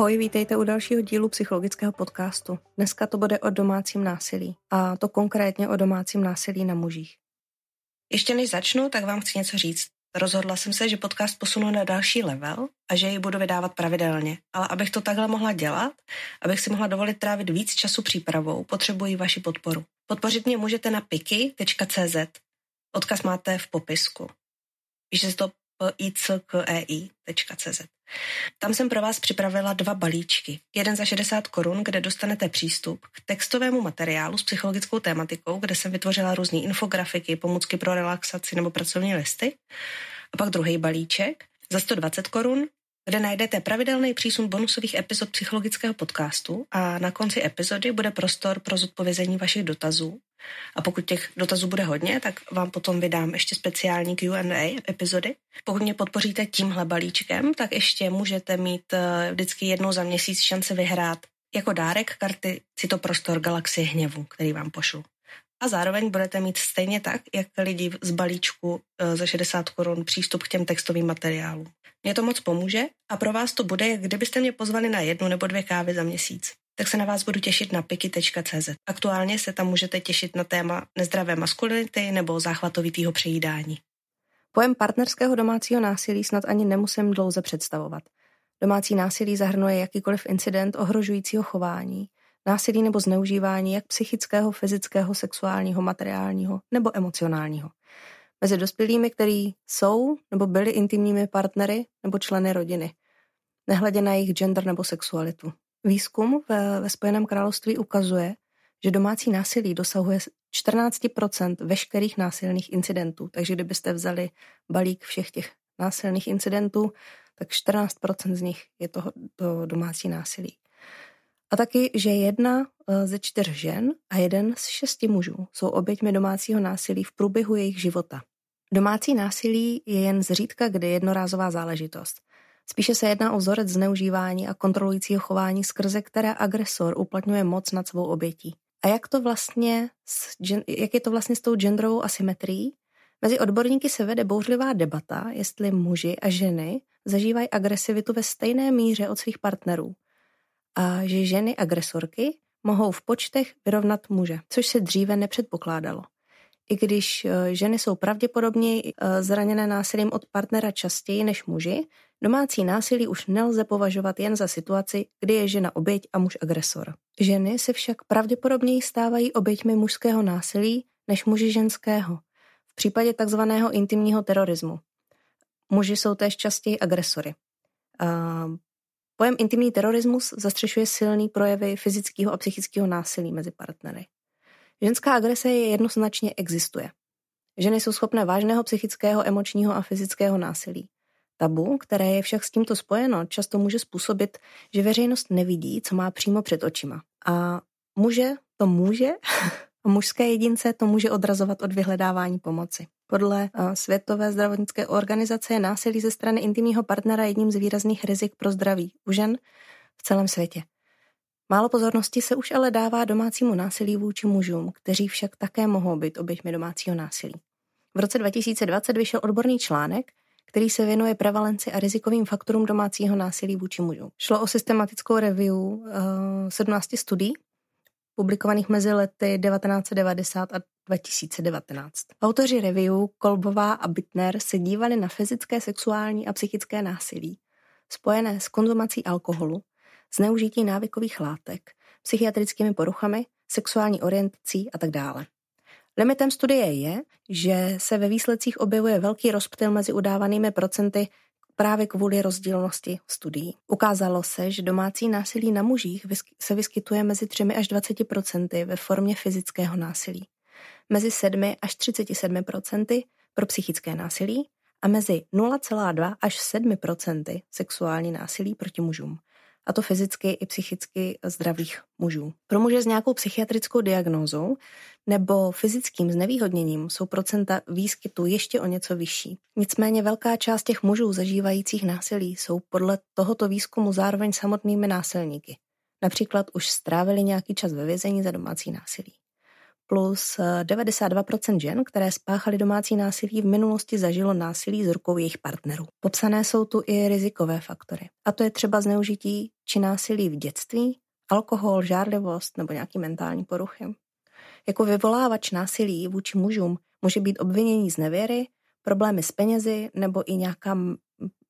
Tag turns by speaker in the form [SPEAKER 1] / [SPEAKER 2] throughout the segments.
[SPEAKER 1] Ahoj, vítejte u dalšího dílu psychologického podcastu. Dneska to bude o domácím násilí a to konkrétně o domácím násilí na mužích. Ještě než začnu, tak vám chci něco říct. Rozhodla jsem se, že podcast posunu na další level a že ji budu vydávat pravidelně. Ale abych to takhle mohla dělat, abych si mohla dovolit trávit víc času přípravou, potřebuji vaši podporu. Podpořit mě můžete na piky.cz. Odkaz máte v popisku. Píše se to pickei.cz. Tam jsem pro vás připravila dva balíčky. Jeden za 60 korun, kde dostanete přístup k textovému materiálu s psychologickou tématikou, kde jsem vytvořila různé infografiky, pomůcky pro relaxaci nebo pracovní listy. A pak druhý balíček za 120 korun, kde najdete pravidelný přísun bonusových epizod psychologického podcastu a na konci epizody bude prostor pro zodpovězení vašich dotazů. A pokud těch dotazů bude hodně, tak vám potom vydám ještě speciální Q&A epizody. Pokud mě podpoříte tímhle balíčkem, tak ještě můžete mít eh, vždycky jednou za měsíc šanci vyhrát jako dárek karty Citoprostor Galaxie hněvu, který vám pošlu a zároveň budete mít stejně tak, jak lidi z balíčku e, za 60 korun přístup k těm textovým materiálům. Mě to moc pomůže a pro vás to bude, jak kdybyste mě pozvali na jednu nebo dvě kávy za měsíc. Tak se na vás budu těšit na piky.cz. Aktuálně se tam můžete těšit na téma nezdravé maskulinity nebo záchvatovitýho přejídání. Pojem partnerského domácího násilí snad ani nemusím dlouze představovat. Domácí násilí zahrnuje jakýkoliv incident ohrožujícího chování, násilí nebo zneužívání jak psychického, fyzického, sexuálního, materiálního nebo emocionálního. Mezi dospělými, který jsou nebo byli intimními partnery nebo členy rodiny, nehledě na jejich gender nebo sexualitu. Výzkum ve, ve Spojeném království ukazuje, že domácí násilí dosahuje 14% veškerých násilných incidentů. Takže kdybyste vzali balík všech těch násilných incidentů, tak 14% z nich je to, to domácí násilí. A taky, že jedna eh, ze čtyř žen a jeden z šesti mužů jsou oběťmi domácího násilí v průběhu jejich života. Domácí násilí je jen zřídka kdy jednorázová záležitost. Spíše se jedná o vzorec zneužívání a kontrolujícího chování, skrze které agresor uplatňuje moc nad svou obětí. A jak, to vlastně, jak je to vlastně s tou genderovou asymetrií? Mezi odborníky se vede bouřlivá debata, jestli muži a ženy zažívají agresivitu ve stejné míře od svých partnerů a že ženy agresorky mohou v počtech vyrovnat muže, což se dříve nepředpokládalo. I když e, ženy jsou pravděpodobně e, zraněné násilím od partnera častěji než muži, domácí násilí už nelze považovat jen za situaci, kdy je žena oběť a muž agresor. Ženy se však pravděpodobněji stávají oběťmi mužského násilí než muži ženského. V případě takzvaného intimního terorismu. Muži jsou též častěji agresory. Pojem intimní terorismus zastřešuje silný projevy fyzického a psychického násilí mezi partnery. Ženská agrese je jednoznačně existuje. Ženy jsou schopné vážného psychického, emočního a fyzického násilí. Tabu, které je však s tímto spojeno, často může způsobit, že veřejnost nevidí, co má přímo před očima. A muže to může a mužské jedince to může odrazovat od vyhledávání pomoci. Podle eh, Světové zdravotnické organizace je násilí ze strany intimního partnera jedním z výrazných rizik pro zdraví u žen v celém světě. Málo pozornosti se už ale dává domácímu násilí vůči mužům, kteří však také mohou být oběťmi domácího násilí. V roce 2020 vyšel odborný článek, který se věnuje prevalenci a rizikovým faktorům domácího násilí vůči mužům. Šlo o systematickou review uh, eh, 17 studií publikovaných mezi lety 1990 a 2019. Autoři review Kolbová a Bittner se dívali na fyzické, sexuální a psychické násilí, spojené s konzumací alkoholu, zneužití návykových látek, psychiatrickými poruchami, sexuální orientací a tak dále. Limitem studie je, že se ve výsledcích objevuje velký rozptyl mezi udávanými procenty právě kvůli rozdílnosti studií. Ukázalo se, že domácí násilí na mužích se vyskytuje mezi 3 až 20% ve formě fyzického násilí, mezi 7 až 37% pro psychické násilí a mezi 0,2 až 7% sexuální násilí proti mužům a to fyzicky i psychicky zdravých mužů. Pro muže s nějakou psychiatrickou diagnózou nebo fyzickým znevýhodněním jsou procenta výskytu ještě o něco vyšší. Nicméně velká část těch mužů zažívajících násilí jsou podle tohoto výzkumu zároveň samotnými násilníky. Například už strávili nějaký čas ve vězení za domácí násilí. Plus 92% eh, žen, které spáchaly domácí násilí, v minulosti zažilo násilí z rukou jejich partnerů. Popsané jsou tu i rizikové faktory. A to je třeba zneužití či násilí v dětství, alkohol, žárlivost nebo nějaký mentální poruchy. Jako vyvolávač násilí vůči mužům může být obvinění z nevěry, problémy s penězi nebo i nějaká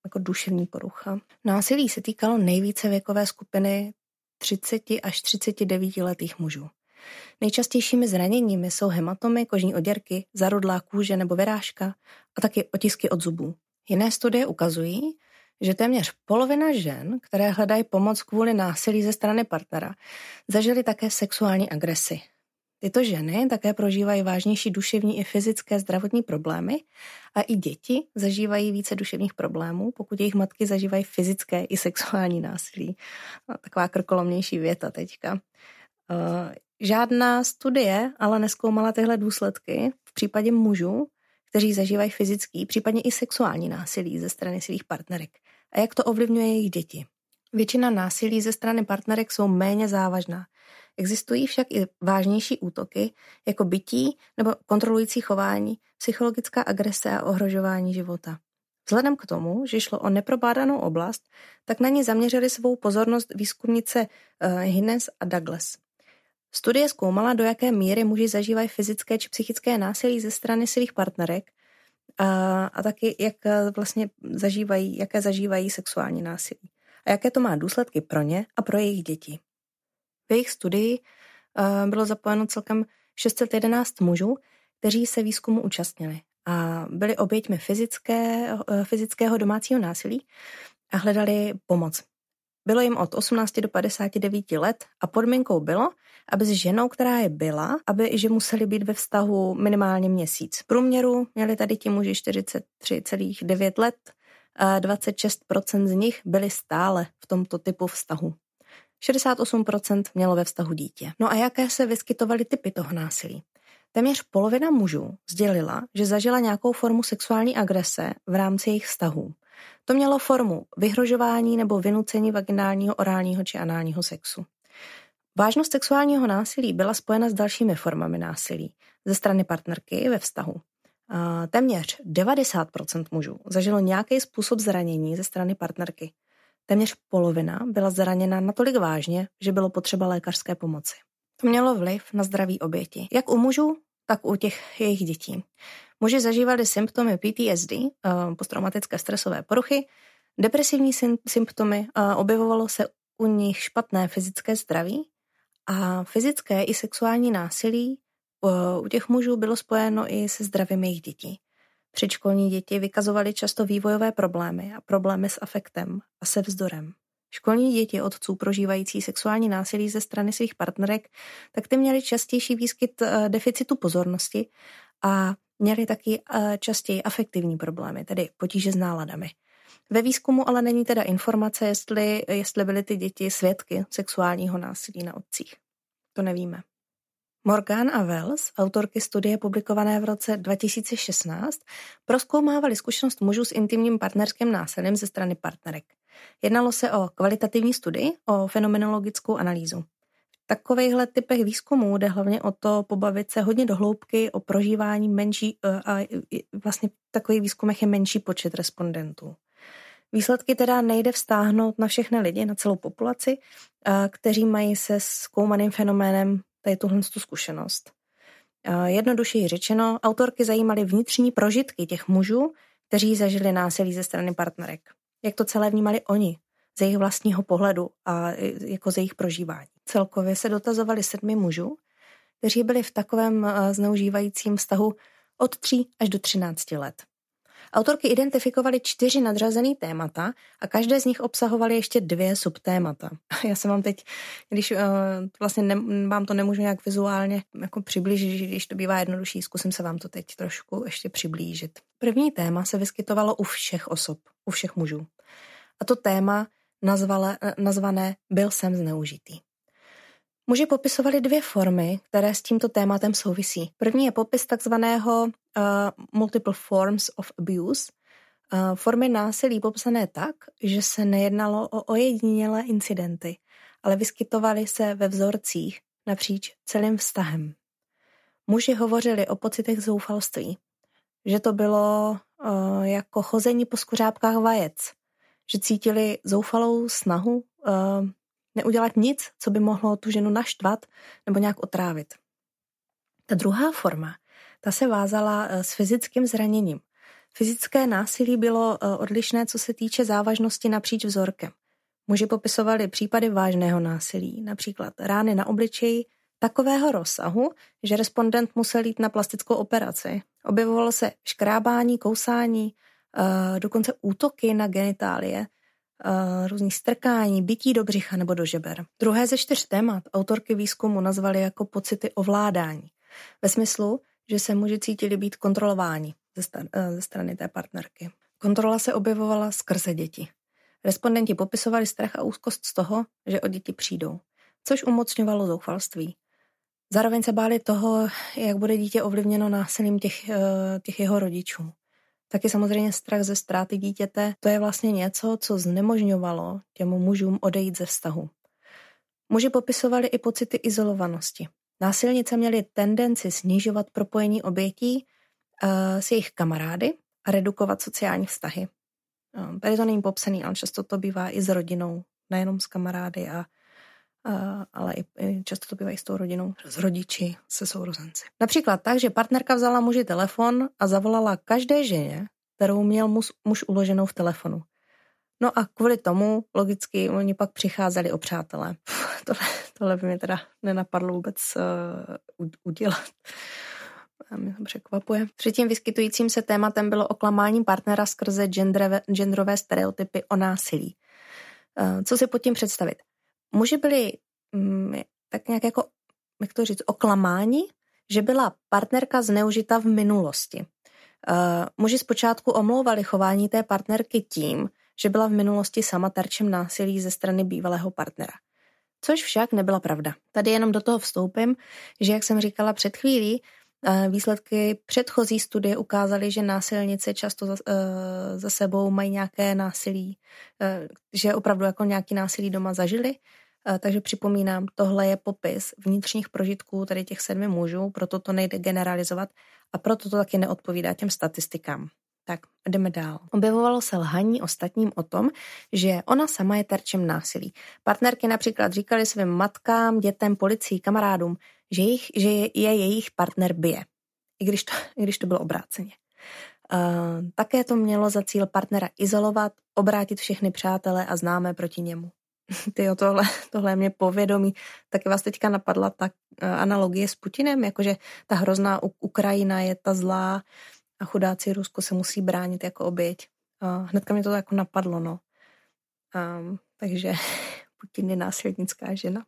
[SPEAKER 1] jako duševní porucha. Násilí se týkalo nejvíce věkové skupiny 30 až 39 letých mužů. Nejčastějšími zraněními jsou hematomy, kožní oděrky, zarudlá kůže nebo vyrážka a taky otisky od zubů. Jiné studie ukazují, že téměř polovina žen, které hledají pomoc kvůli násilí ze strany partnera, zažily také sexuální agresi. Tyto ženy také prožívají vážnější duševní i fyzické zdravotní problémy a i děti zažívají více duševních problémů, pokud jejich matky zažívají fyzické i sexuální násilí. Taková krkolomnější věta teďka. Eh, žádná studie ale neskoumala tyhle důsledky v případě mužů, kteří zažívají fyzický, případně i sexuální násilí ze strany svých partnerek a jak to ovlivňuje jejich děti. Většina násilí ze strany partnerek jsou méně závažná. Existují však i vážnější útoky, jako bytí nebo kontrolující chování, psychologická agrese a ohrožování života. Vzhledem k tomu, že šlo o neprobádanou oblast, tak na ní zaměřili svou pozornost výzkumnice uh, Hines a Douglas. Studie zkoumala, do jaké míry muži zažívají fyzické či psychické násilí ze strany svých partnerek a, a taky, jak eh, vlastně zažívají, jaké zažívají sexuální násilí a jaké to má důsledky pro ně a pro jejich děti. V jejich studii uh, bylo zapojeno celkem 611 mužů, kteří se výzkumu účastnili a byli oběťmi fyzické, uh, fyzického domácího násilí a hledali pomoc. Bylo jim od 18 do 59 let a podmínkou bylo, aby s ženou, která je byla, aby že museli být ve vztahu minimálně měsíc. V průměru měli tady ti muži 43,9 let, a 26% z nich byli stále v tomto typu vztahu. 68% mělo ve vztahu dítě. No a jaké se vyskytovaly typy toho násilí? Téměř polovina mužů sdělila, že zažila nějakou formu sexuální agrese v rámci jejich vztahů. To mělo formu vyhrožování nebo vynucení vaginálního, orálního či análního sexu. Vážnost sexuálního násilí byla spojena s dalšími formami násilí ze strany partnerky ve vztahu. Téměř 90% mužů zažilo nějaký způsob zranění ze strany partnerky. Téměř polovina byla zraněna natolik vážně, že bylo potřeba lékařské pomoci. To mělo vliv na zdraví oběti, jak u mužů, tak u těch jejich dětí. Muži zažívali symptomy PTSD, eh, posttraumatické stresové poruchy, depresivní symptomy, objevovalo se u nich špatné fyzické zdraví a fyzické i sexuální násilí u těch mužů bylo spojeno i se zdravím jejich dětí. Předškolní děti vykazovaly často vývojové problémy a problémy s afektem a se vzdorem. Školní děti otců prožívající sexuální násilí ze strany svých partnerek, tak ty měly častější výskyt eh, deficitu pozornosti a měli taky eh, častěji afektivní problémy, tedy potíže s náladami. Ve výzkumu ale není teda informace, jestli, jestli byly ty děti svědky sexuálního násilí na otcích. To nevíme. Morgan a Wells, autorky studie publikované v roce 2016, proskoumávali zkušenost mužů s intimním partnerským násilím ze strany partnerek. Jednalo se o kvalitativní studii, o fenomenologickou analýzu. Takovýchhle typech výzkumů jde hlavně o to pobavit se hodně do hloubky o prožívání menší, eh, a vlastně v takových výzkumech je menší počet respondentů. Výsledky teda nejde vztáhnout na všechny lidi, na celou populaci, kteří mají se zkoumaným fenoménem tady tuhle tu zkušenost. Jednodušeji řečeno, autorky zajímaly vnitřní prožitky těch mužů, kteří zažili násilí ze strany partnerek. Jak to celé vnímali oni, ze jejich vlastního pohledu a jako ze jejich prožívání. Celkově se dotazovali sedmi mužů, kteří byli v takovém zneužívajícím vztahu od 3 až do 13 let. Autorky identifikovaly čtyři nadřazený témata a každé z nich obsahovaly ještě dvě subtémata. Já jsem vám teď, když uh, vlastně ne, vám to nemůžu nějak vizuálně jako přiblížit, když to bývá jednodušší, zkusím se vám to teď trošku ještě přiblížit. První téma se vyskytovalo u všech osob, u všech mužů. A to téma nazvala, nazvané Byl jsem zneužitý. Muži popisovali dvě formy, které s tímto tématem souvisí. První je popis takzvaného uh, multiple forms of abuse, uh, formy násilí popsané tak, že se nejednalo o ojedinělé incidenty, ale vyskytovaly se ve vzorcích napříč celým vztahem. muži hovořili o pocitech zoufalství, že to bylo uh, jako chození po skuřápkách vajec, že cítili zoufalou snahu uh, neudělat nic, co by mohlo tu ženu naštvat nebo nějak otrávit. Ta druhá forma, ta se vázala uh, s fyzickým zraněním. Fyzické násilí bylo uh, odlišné, co se týče závažnosti napříč vzorkem. Muži popisovali případy vážného násilí, například rány na obličeji, takového rozsahu, že respondent musel jít na plastickou operaci. Objevovalo se škrábání, kousání, eh, dokonce útoky na genitálie, eh, různý strkání, bytí do břicha nebo do žeber. Druhé ze čtyř témat autorky výzkumu nazvaly jako pocity ovládání. Ve smyslu, že se muži cítili být kontrolováni ze, eh, ze strany té partnerky. Kontrola se objevovala skrze děti. Respondenti popisovali strach a úzkost z toho, že o děti přijdou, což umocňovalo zoufalství. Zároveň se báli toho, jak bude dítě ovlivněno násilím těch, eh, těch jeho rodičů. Taky samozřejmě strach ze ztráty dítěte, to je vlastně něco, co znemožňovalo těm mužům odejít ze vztahu. Muži popisovali i pocity izolovanosti. Násilnice měly tendenci snižovat propojení obětí uh, s jejich kamarády a redukovat sociální vztahy. Um, tady to není popsaný, ale často to bývá i s rodinou, nejenom s kamarády a ale i často to bývá i s tou rodinou, s rodiči, se sourozenci. Například tak, že partnerka vzala muži telefon a zavolala každé ženě, kterou měl muž, muž uloženou v telefonu. No a kvůli tomu logicky oni pak přicházeli o přátelé. tohle, tohle by mě teda nenapadlo vůbec uh, udělat. A mě to překvapuje. Třetím vyskytujícím se tématem bylo oklamání partnera skrze genderové, genderové stereotypy o násilí. Uh, co si pod tím představit? Muži byli mm, tak nějak jako, jak to říct, oklamáni, že byla partnerka zneužita v minulosti. Uh, muži zpočátku omlouvali chování té partnerky tím, že byla v minulosti sama terčem násilí ze strany bývalého partnera. Což však nebyla pravda. Tady jenom do toho vstoupím, že jak jsem říkala před chvílí, Výsledky předchozí studie ukázaly, že násilnice často za, za sebou mají nějaké násilí, že opravdu jako nějaký násilí doma zažili Eh, takže připomínám, tohle je popis vnitřních prožitků tady těch sedmi mužů, proto to nejde generalizovat a proto to taky neodpovídá těm statistikám. Tak, jdeme dál. Objevovalo se lhaní ostatním o tom, že ona sama je terčem násilí. Partnerky například říkali svým matkám, dětem, policii, kamarádům, že, jich, že je jejich partner bije. I když to, i když to bylo obráceně. Uh, také to mělo za cíl partnera izolovat, obrátit všechny přátelé a známé proti němu. Ty tohle, tohle mě povědomí. Taky vás teďka napadla ta eh, analogie s Putinem, jakože ta hrozná Ukrajina je ta zlá a chudáci Rusko se musí bránit jako oběť. A hnedka mě to jako napadlo, no. Um, takže Putin je násilnická žena.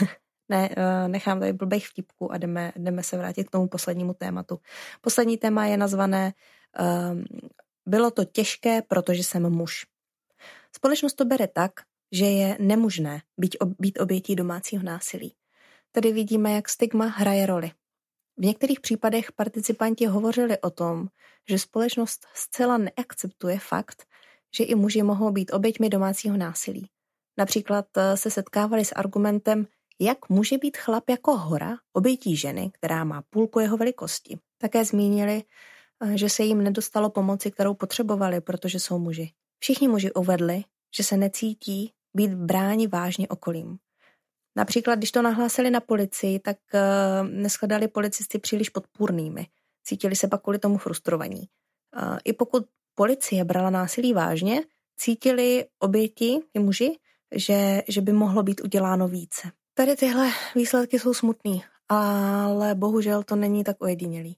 [SPEAKER 1] ne, uh, nechám tady blbých vtipku a jdeme, jdeme se vrátit k tomu poslednímu tématu. Poslední téma je nazvané um, Bylo to těžké, protože jsem muž. Společnost to bere tak, že je nemožné být, ob, být obětí domácího násilí. Tady vidíme, jak stigma hraje roli. V některých případech participanti hovořili o tom, že společnost zcela neakceptuje fakt, že i muži mohou být oběťmi domácího násilí. Například eh, se setkávali s argumentem, jak může být chlap jako hora obětí ženy, která má půlku jeho velikosti. Také zmínili, eh, že se jim nedostalo pomoci, kterou potřebovali, protože jsou muži. Všichni muži uvedli, že se necítí být bráni vážně okolím. Například, když to nahlásili na policii, tak uh, neshledali policisty příliš podpůrnými. Cítili se pak kvůli tomu frustrovaní. Uh, I pokud policie brala násilí vážně, cítili oběti, i muži, že, že by mohlo být uděláno více. Tady tyhle výsledky jsou smutný, ale bohužel to není tak ojedinělý.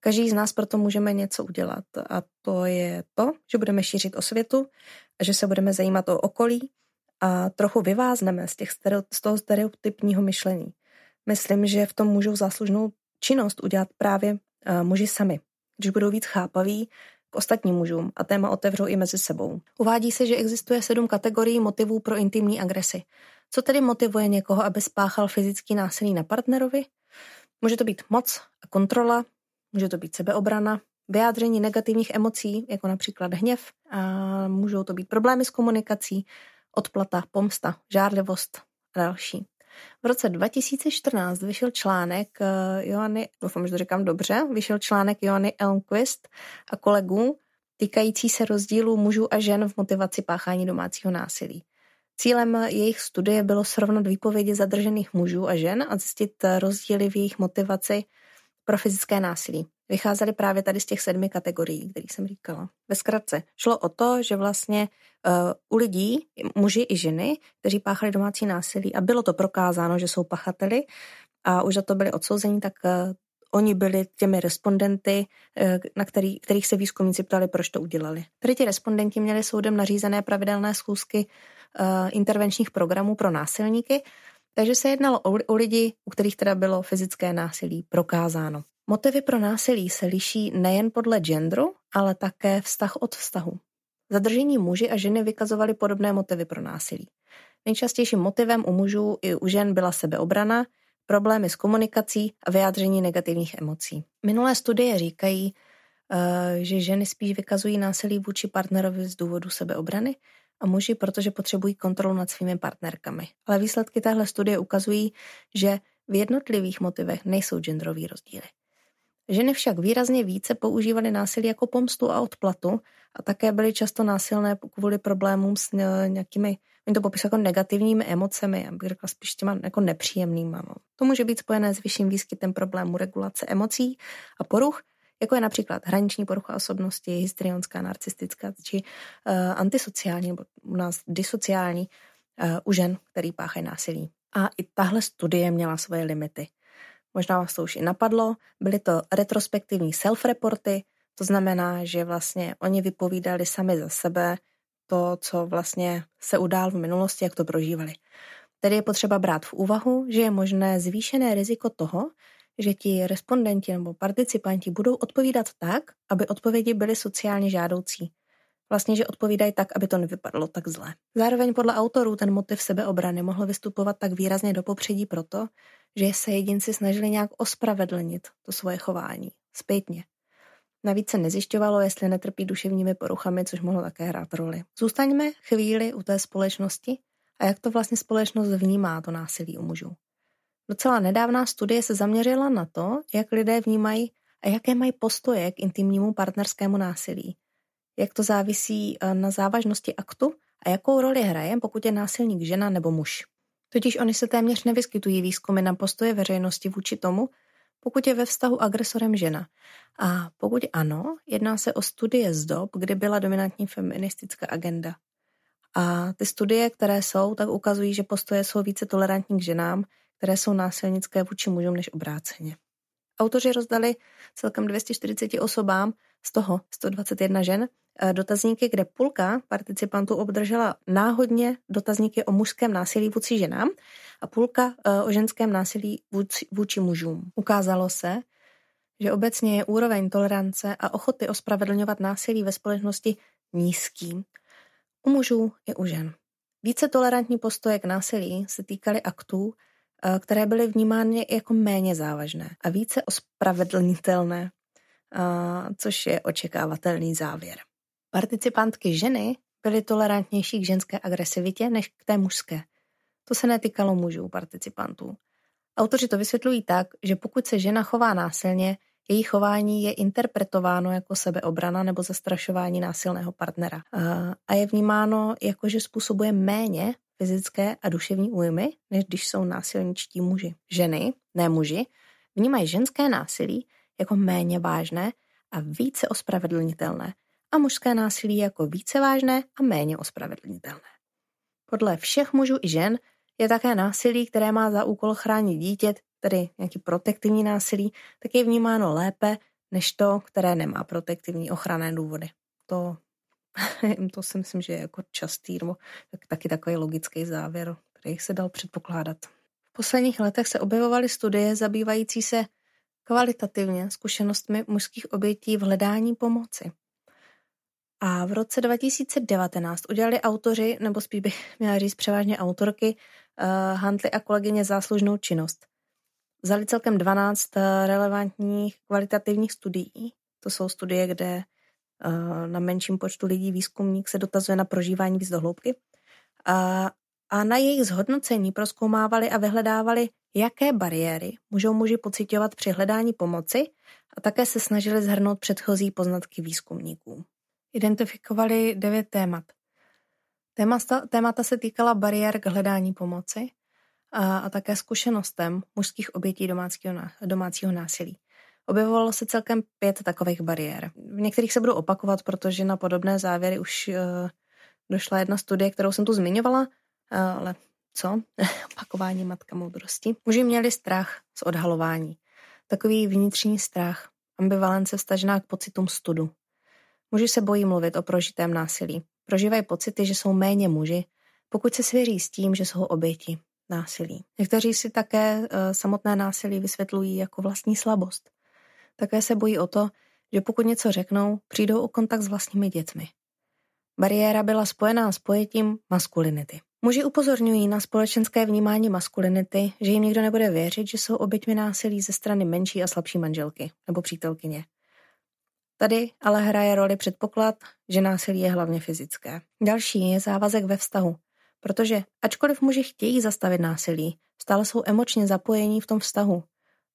[SPEAKER 1] Každý z nás proto můžeme něco udělat a to je to, že budeme šířit osvětu a že se budeme zajímat o okolí a trochu vyvázneme z, těch stereo, z toho stereotypního myšlení. Myslím, že v tom můžou záslužnou činnost udělat právě uh, muži sami, když budou víc chápaví k ostatním mužům a téma otevřou i mezi sebou. Uvádí se, že existuje sedm kategorií motivů pro intimní agresi. Co tedy motivuje někoho, aby spáchal fyzický násilí na partnerovi? Může to být moc a kontrola, může to být sebeobrana, vyjádření negativních emocí, jako například hněv, a můžou to být problémy s komunikací, odplata, pomsta, žárlivost a další. V roce 2014 vyšel článek uh, Johanny, doufám, že to říkám dobře, vyšel článek Johanny Elmquist a kolegů týkající se rozdílu mužů a žen v motivaci páchání domácího násilí. Cílem jejich studie bylo srovnat výpovědi zadržených mužů a žen a zjistit rozdíly v jejich motivaci pro fyzické násilí. Vycházely právě tady z těch sedmi kategorií, které jsem říkala. Ve zkratce šlo o to, že vlastně uh, u lidí, muži i ženy, kteří páchali domácí násilí a bylo to prokázáno, že jsou pachateli a už za to byli odsouzeni, tak uh, oni byli těmi respondenty, uh, na který, kterých se výzkumníci ptali, proč to udělali. Tady ti respondenti měli soudem nařízené pravidelné schůzky uh, intervenčních programů pro násilníky, takže se jednalo o, lidi, u kterých teda bylo fyzické násilí prokázáno. Motivy pro násilí se liší nejen podle genderu, ale také vztah od vztahu. Zadržení muži a ženy vykazovali podobné motivy pro násilí. Nejčastějším motivem u mužů i u žen byla sebeobrana, problémy s komunikací a vyjádření negativních emocí. Minulé studie říkají, eh, že ženy spíš vykazují násilí vůči partnerovi z důvodu sebeobrany a muži, protože potřebují kontrolu nad svými partnerkami. Ale výsledky téhle studie ukazují, že v jednotlivých motivech nejsou genderové rozdíly. Ženy však výrazně více používaly násilí jako pomstu a odplatu a také byly často násilné kvůli problémům s nějakými, oni to popisují jako negativními emocemi, já bych řekla spíš těma jako nepříjemnýma. No. To může být spojené s vyšším výskytem problémů regulace emocí a poruch, jako je například hraniční porucha osobnosti, histrionská, narcistická či uh, antisociální nebo u nás disociální uh, u žen, který páchají násilí. A i tahle studie měla svoje limity. Možná vás to už i napadlo, byly to retrospektivní self-reporty, to znamená, že vlastně oni vypovídali sami za sebe to, co vlastně se udál v minulosti, jak to prožívali. Tedy je potřeba brát v úvahu, že je možné zvýšené riziko toho, že ti respondenti nebo participanti budou odpovídat tak, aby odpovědi byly sociálně žádoucí. Vlastně, že odpovídají tak, aby to nevypadalo tak zle. Zároveň podle autorů ten motiv sebeobrany mohl vystupovat tak výrazně do popředí proto, že se jedinci snažili nějak ospravedlnit to svoje chování, zpětně. Navíc se nezjišťovalo, jestli netrpí duševními poruchami, což mohlo také hrát roli. Zůstaňme chvíli u té společnosti a jak to vlastně společnost vnímá to násilí u mužů. Docela nedávná studie se zaměřila na to, jak lidé vnímají a jaké mají postoje k intimnímu partnerskému násilí. Jak to závisí eh, na závažnosti aktu a jakou roli hraje, pokud je násilník žena nebo muž. Totiž oni se téměř nevyskytují výzkumy na postoje veřejnosti vůči tomu, pokud je ve vztahu agresorem žena. A pokud ano, jedná se o studie z dob, kdy byla dominantní feministická agenda. A ty studie, které jsou, tak ukazují, že postoje jsou více tolerantní k ženám, které jsou násilnické vůči mužům než obráceně. Autoři rozdali celkem 240 osobám, z toho 121 žen, Eh, dotazníky, kde půlka participantů obdržela náhodně dotazníky o mužském násilí vůči ženám a půlka eh, o ženském násilí vůči, vůči mužům. Ukázalo se, že obecně je úroveň tolerance a ochoty ospravedlňovat násilí ve společnosti nízký. U mužů i u žen. Více tolerantní postoje k násilí se týkaly aktů, které byly vnímány jako méně závažné a více ospravedlnitelné, což je očekávatelný závěr. Participantky ženy byly tolerantnější k ženské agresivitě než k té mužské. To se netýkalo mužů participantů. Autoři to vysvětlují tak, že pokud se žena chová násilně, její chování je interpretováno jako sebeobrana nebo zastrašování násilného partnera a je vnímáno jako, že způsobuje méně fyzické a duševní újmy, než když jsou násilničtí muži. Ženy, ne muži, vnímají ženské násilí jako méně vážné a více ospravedlnitelné a mužské násilí jako více vážné a méně ospravedlnitelné. Podle všech mužů i žen je také násilí, které má za úkol chránit dítě, tedy nějaký protektivní násilí, tak je vnímáno lépe než to, které nemá protektivní ochranné důvody. To, to si myslím, že je jako častý, nebo taky takový logický závěr, který se dal předpokládat. V posledních letech se objevovaly studie zabývající se kvalitativně zkušenostmi mužských obětí v hledání pomoci. A v roce 2019 udělali autoři, nebo spíš bych měla říct převážně autorky, uh, Huntley a kolegyně záslužnou činnost. Vzali celkem 12 eh, relevantních kvalitativních studií. To jsou studie, kde na menším počtu lidí výzkumník se dotazuje na prožívání víc dohloubky. A, a na jejich zhodnocení proskoumávali a vyhledávali, jaké bariéry můžou muži pocitovat při hledání pomoci a také se snažili zhrnout předchozí poznatky výzkumníků. Identifikovali devět témat. Témata, témata se týkala bariér k hledání pomoci a, a také zkušenostem mužských obětí domácího, domácího násilí. Objevovalo se celkem pět takových bariér. V některých se budu opakovat, protože na podobné závěry už uh, došla jedna studie, kterou jsem tu zmiňovala, uh, ale co? Opakování matka moudrosti. Muži měli strach z odhalování. Takový vnitřní strach, ambivalence vstažená k pocitům studu. Muži se bojí mluvit o prožitém násilí. Prožívají pocity, že jsou méně muži, pokud se svěří s tím, že jsou oběti násilí. Někteří si také uh, samotné násilí vysvětlují jako vlastní slabost. Také se bojí o to, že pokud něco řeknou, přijdou o kontakt s vlastními dětmi. Bariéra byla spojená s pojetím maskulinity. Muži upozorňují na společenské vnímání maskulinity, že jim nikdo nebude věřit, že jsou oběťmi násilí ze strany menší a slabší manželky nebo přítelkyně. Tady ale hraje roli předpoklad, že násilí je hlavně fyzické. Další je závazek ve vztahu, protože ačkoliv muži chtějí zastavit násilí, stále jsou emočně zapojení v tom vztahu.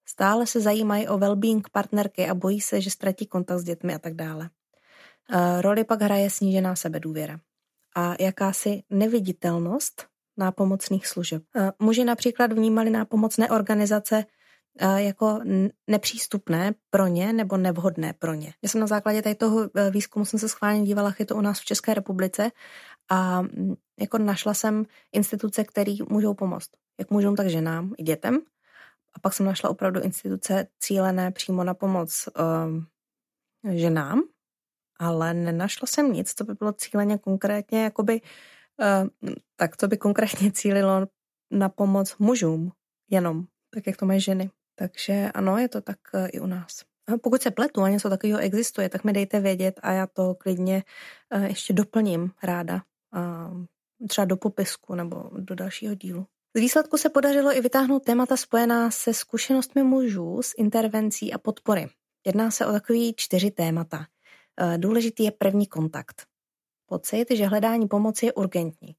[SPEAKER 1] Stále se zajímají o well-being partnerky a bojí se, že ztratí kontakt s dětmi a tak dále. Roli pak hraje snížená sebedůvěra a jakási neviditelnost nápomocných služeb. Muži například vnímali nápomocné organizace jako nepřístupné pro ně nebo nevhodné pro ně. Já jsem na základě tady toho výzkumu jsem se schválně dívala, je to u nás v České republice a jako našla jsem instituce, které můžou pomoct. Jak mužům, tak ženám i dětem. A pak jsem našla opravdu instituce cílené přímo na pomoc uh, ženám, ale nenašla jsem nic, co by bylo cíleně konkrétně, jakoby, uh, tak to by konkrétně cílilo na pomoc mužům jenom, tak jak to mají ženy. Takže ano, je to tak uh, i u nás. A pokud se pletu a něco takového existuje, tak mi dejte vědět a já to klidně uh, ještě doplním ráda. Uh, třeba do popisku nebo do dalšího dílu. Z výsledku se podařilo i vytáhnout témata spojená se zkušenostmi mužů s intervencí a podpory. Jedná se o takový čtyři témata. Eh, důležitý je první kontakt. Pocit, že hledání pomoci je urgentní.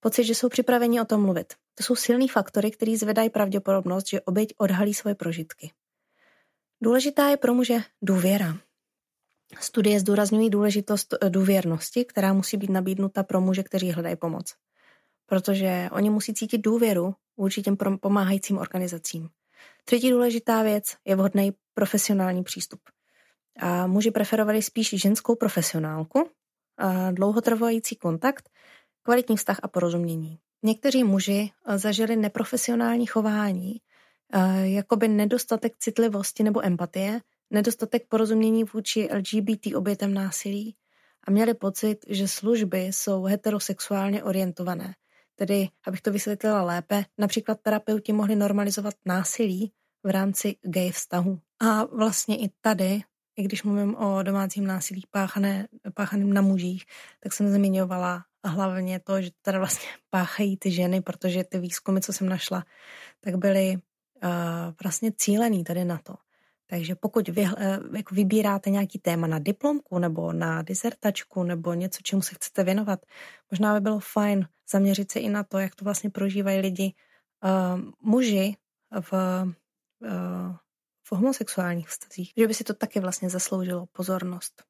[SPEAKER 1] Pocit, že jsou připraveni o tom mluvit. To jsou silný faktory, které zvedají pravděpodobnost, že oběť odhalí svoje prožitky. Důležitá je pro muže důvěra. Studie zdůrazňují důležitost eh, důvěrnosti, která musí být nabídnuta pro muže, kteří hledají pomoc protože oni musí cítit důvěru vůči těm pomáhajícím organizacím. Třetí důležitá věc je vhodný profesionální přístup. A muži preferovali spíš ženskou profesionálku, a dlouhotrvající kontakt, kvalitní vztah a porozumění. Někteří muži zažili neprofesionální chování, jakoby nedostatek citlivosti nebo empatie, nedostatek porozumění vůči LGBT obětem násilí a měli pocit, že služby jsou heterosexuálně orientované Tedy, abych to vysvětlila lépe, například terapeuti mohli normalizovat násilí v rámci gay vztahu. A vlastně i tady, i když mluvím o domácím násilí páchané, páchaném na mužích, tak jsem zmiňovala hlavně to, že tady vlastně páchají ty ženy, protože ty výzkumy, co jsem našla, tak byly uh, vlastně cílený tady na to. Takže pokud vy eh, jako vybíráte nějaký téma na diplomku nebo na disertačku nebo něco, čemu se chcete věnovat, možná by bylo fajn zaměřit se i na to, jak to vlastně prožívají lidi, uh, muži v, uh, v homosexuálních vztazích, že by si to taky vlastně zasloužilo pozornost.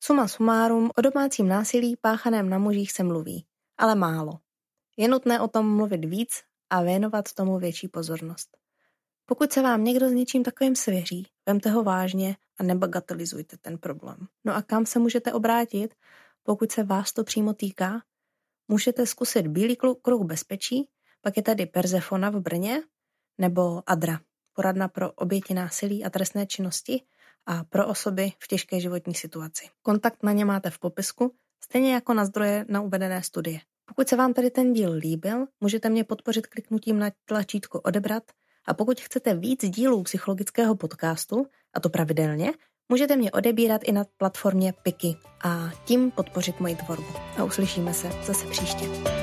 [SPEAKER 1] Suma sumárum, o domácím násilí páchaném na mužích se mluví, ale málo. Je nutné o tom mluvit víc a věnovat tomu větší pozornost. Pokud se vám někdo s něčím takovým svěří, vemte ho vážně a nebagatelizujte ten problém. No a kam se můžete obrátit, pokud se vás to přímo týká? Můžete zkusit Bílý kruh bezpečí, pak je tady Persefona v Brně nebo Adra, poradna pro oběti násilí a trestné činnosti a pro osoby v těžké životní situaci. Kontakt na ně máte v popisku, stejně jako na zdroje na uvedené studie. Pokud se vám tady ten díl líbil, můžete mě podpořit kliknutím na tlačítko odebrat a pokud chcete víc dílů psychologického podcastu, a to pravidelně, můžete mě odebírat i na platformě Piky a tím podpořit moji tvorbu. A uslyšíme se zase příště.